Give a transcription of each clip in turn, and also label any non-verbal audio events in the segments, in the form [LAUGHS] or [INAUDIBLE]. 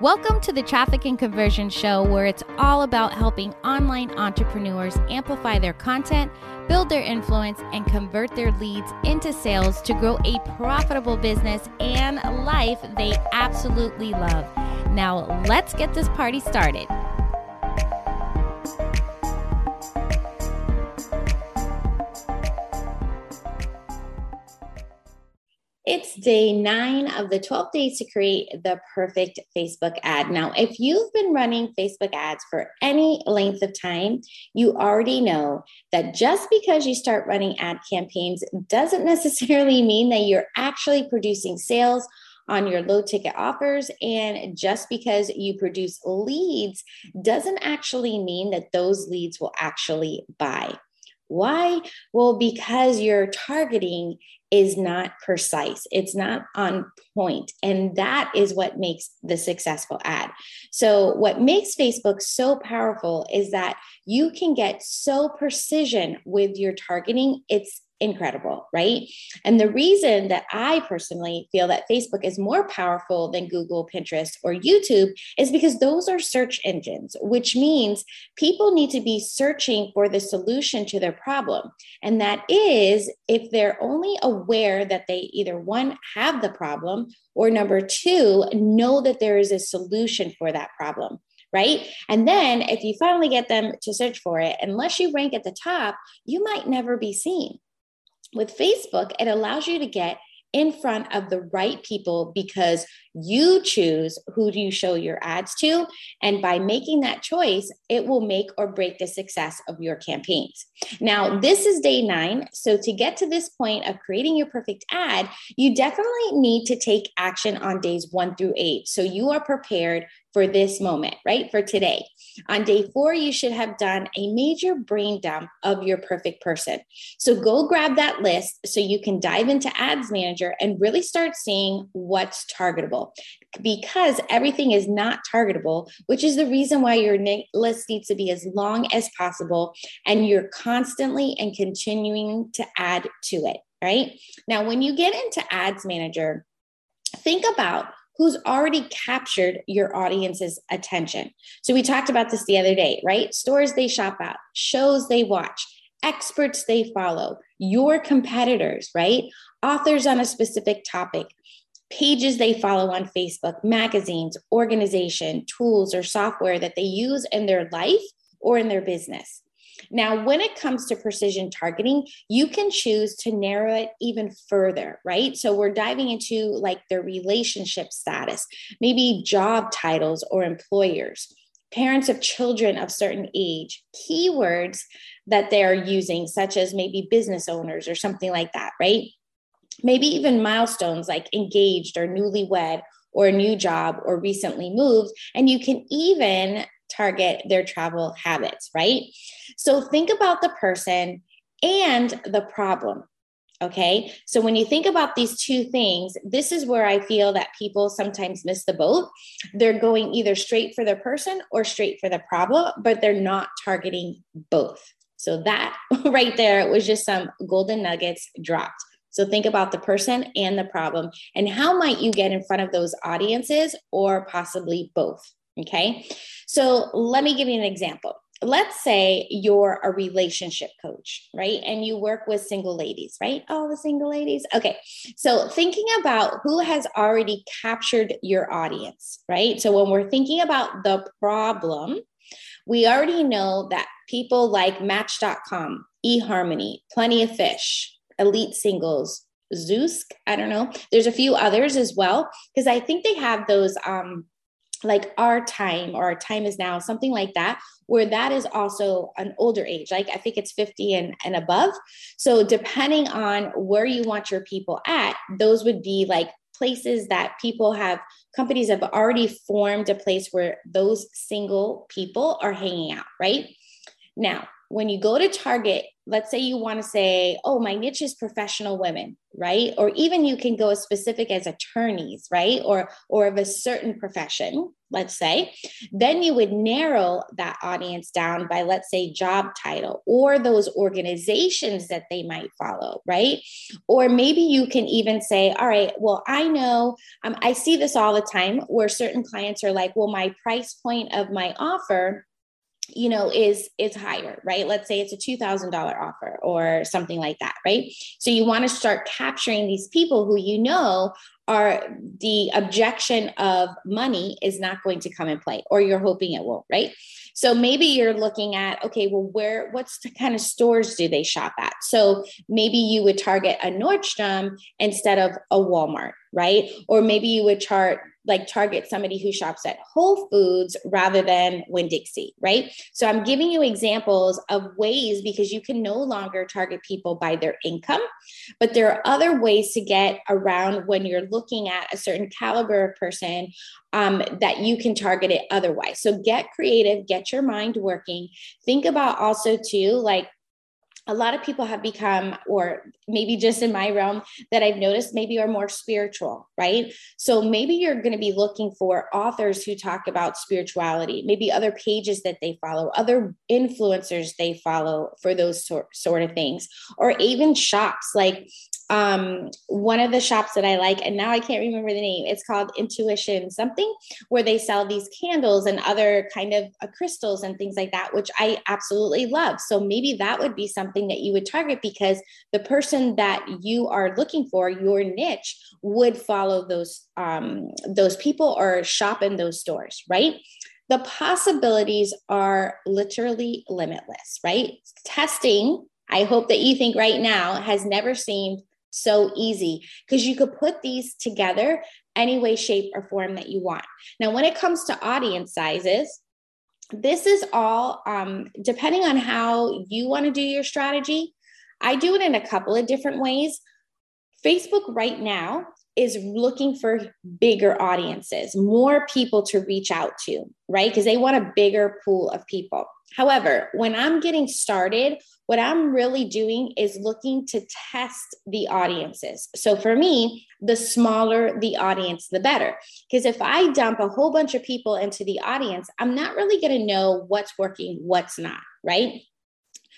Welcome to the Traffic and Conversion Show, where it's all about helping online entrepreneurs amplify their content, build their influence, and convert their leads into sales to grow a profitable business and life they absolutely love. Now, let's get this party started. It's day nine of the 12 days to create the perfect Facebook ad. Now, if you've been running Facebook ads for any length of time, you already know that just because you start running ad campaigns doesn't [LAUGHS] necessarily mean that you're actually producing sales on your low ticket offers. And just because you produce leads doesn't actually mean that those leads will actually buy. Why? Well, because your targeting is not precise, it's not on point, And that is what makes the successful ad. So, what makes Facebook so powerful is that you can get so precision with your targeting. It's incredible, right? And the reason that I personally feel that Facebook is more powerful than Google, Pinterest, or YouTube is because those are search engines, which means people need to be searching for the solution to their problem. And that is if they're only aware that they either one, have the problem, or number two, know that there is a solution for that problem right? And then if you finally get them to search for it, unless you rank at the top, you might never be seen. With Facebook, it allows you to get in front of the right people because you choose who do you show your ads to. And by making that choice it will make or break the success of your campaigns. Now this is day 9 so to get to this point of creating your perfect ad you definitely need to take action on days 1 through 8 so you are prepared for this moment, right? For today. On day four, you should have done a major brain dump of your perfect person. So go grab that list so you can dive into Ads Manager and really start seeing what's targetable because everything is not targetable, which is the reason why your list needs to be as long as possible and you're constantly and continuing to add to it, right? Now, when you get into Ads Manager, think about who's already captured your audience's attention. So we talked about this the other day, right? Stores they shop at, shows they watch, experts they follow, your competitors, right? Authors on a specific topic, pages they follow on Facebook, magazines, organization, tools, or software that they use in their life or in their business. Now, when it comes to precision targeting, you can choose to narrow it even further, right? So we're diving into like their relationship status, maybe job titles or employers, parents of children of certain age, keywords that they're using, such as maybe business owners or something like that, right? Maybe even milestones like engaged or newlywed or a new job or recently moved. And you can even target their travel habits, right? So think about the person and the problem. Okay. So when you think about these two things, this is where I feel that people sometimes miss the boat. They're going either straight for the person or straight for the problem, but they're not targeting both. So that [LAUGHS] right there was just some golden nuggets dropped. So think about the person and the problem and how might you get in front of those audiences or possibly both. Okay. So let me give you an example. Let's say you're a relationship coach, right? And you work with single ladies, right? All the single ladies. Okay. So thinking about who has already captured your audience, right? So when we're thinking about the problem, we already know that people like Match.com, eHarmony, Plenty of Fish, Elite Singles, Zoosk, I don't know. There's a few others as well, because I think they have those um, like our time or our time is now something like that where that is also an older age like i think it's 50 and, and above. So depending on where you want your people at those would be like places that people have companies have already formed a place where those single people are hanging out right? Now when you go to target, let's say you want to say, oh, my niche is professional women, right? Or even you can go as specific as attorneys, right? Or or of a certain profession, let's say, then you would narrow that audience down by let's say job title or those organizations that they might follow, right? Or maybe you can even say, all right, well, I know um, I see this all the time where certain clients are like, well, my price point of my offer you know is is higher right? Let's say it's a $2000 offer or something like that right? So you want to start capturing these people who you know are the objection of money is not going to come in play or you're hoping it won't right? So maybe you're looking at okay well where what's the kind of stores do they shop at? So maybe you would target a nordstrom instead of a walmart right? Or maybe you would chart like target somebody who shops at Whole Foods rather than Winn Dixie, right? So I'm giving you examples of ways because you can no longer target people by their income, but there are other ways to get around when you're looking at a certain caliber of person um, that you can target it otherwise. So get creative, get your mind working. Think about also too, like a lot of people have become, or maybe just in my realm that I've noticed, maybe are more spiritual, right? So maybe you're going to be looking for authors who talk about spirituality, maybe other pages that they follow, other influencers they follow for those sort, sort of things, or even shops like um, one of the shops that I like, and now I can't remember the name. It's called Intuition something, where they sell these candles and other kind of uh, crystals and things like that, which I absolutely love. So maybe that would be something that you would target because the person that you are looking for, your niche, would follow those um, those people or shop in those stores, right? The possibilities are literally limitless, right? Testing I hope that you think right now has never seemed so easy because you could put these together any way, shape, or form that you want. Now, when it comes to audience sizes, this is all um, depending on how you want to do your strategy. I do it in a couple of different ways. Facebook right now is looking for bigger audiences, more people to reach out to, right? Because they want a bigger pool of people. However, when I'm getting started, what I'm really doing is looking to test the audiences. So for me, the smaller the audience, the better. Because if I dump a whole bunch of people into the audience, I'm not really going to know what's working, what's not, right?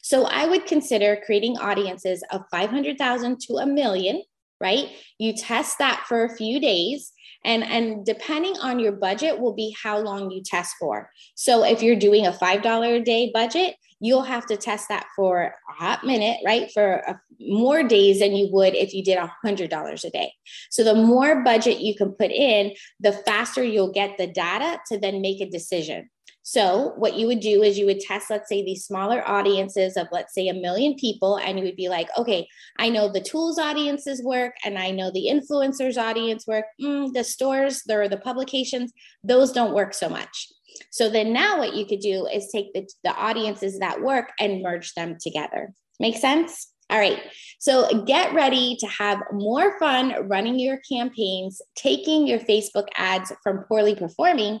So I would consider creating audiences of 500,000 to a million, right? You test that for a few days and and depending on your budget will be how long you test for. So if you're doing a $5 a day budget you'll have to test that for a hot minute right? For a, more days than you would if you did a $100 a day. So the more budget you can put in the faster you'll get the data to then make a decision so, what you would do is you would test, let's say, these smaller audiences of, let's say, a million people, and you would be like, okay, I know the tools audiences work, and I know the influencers audience work. Mm, the stores, or the publications, those don't work so much. So then now what you could do is take the, the audiences that work and merge them together. Make sense? All right. So get ready to have more fun running your campaigns, taking your Facebook ads from poorly performing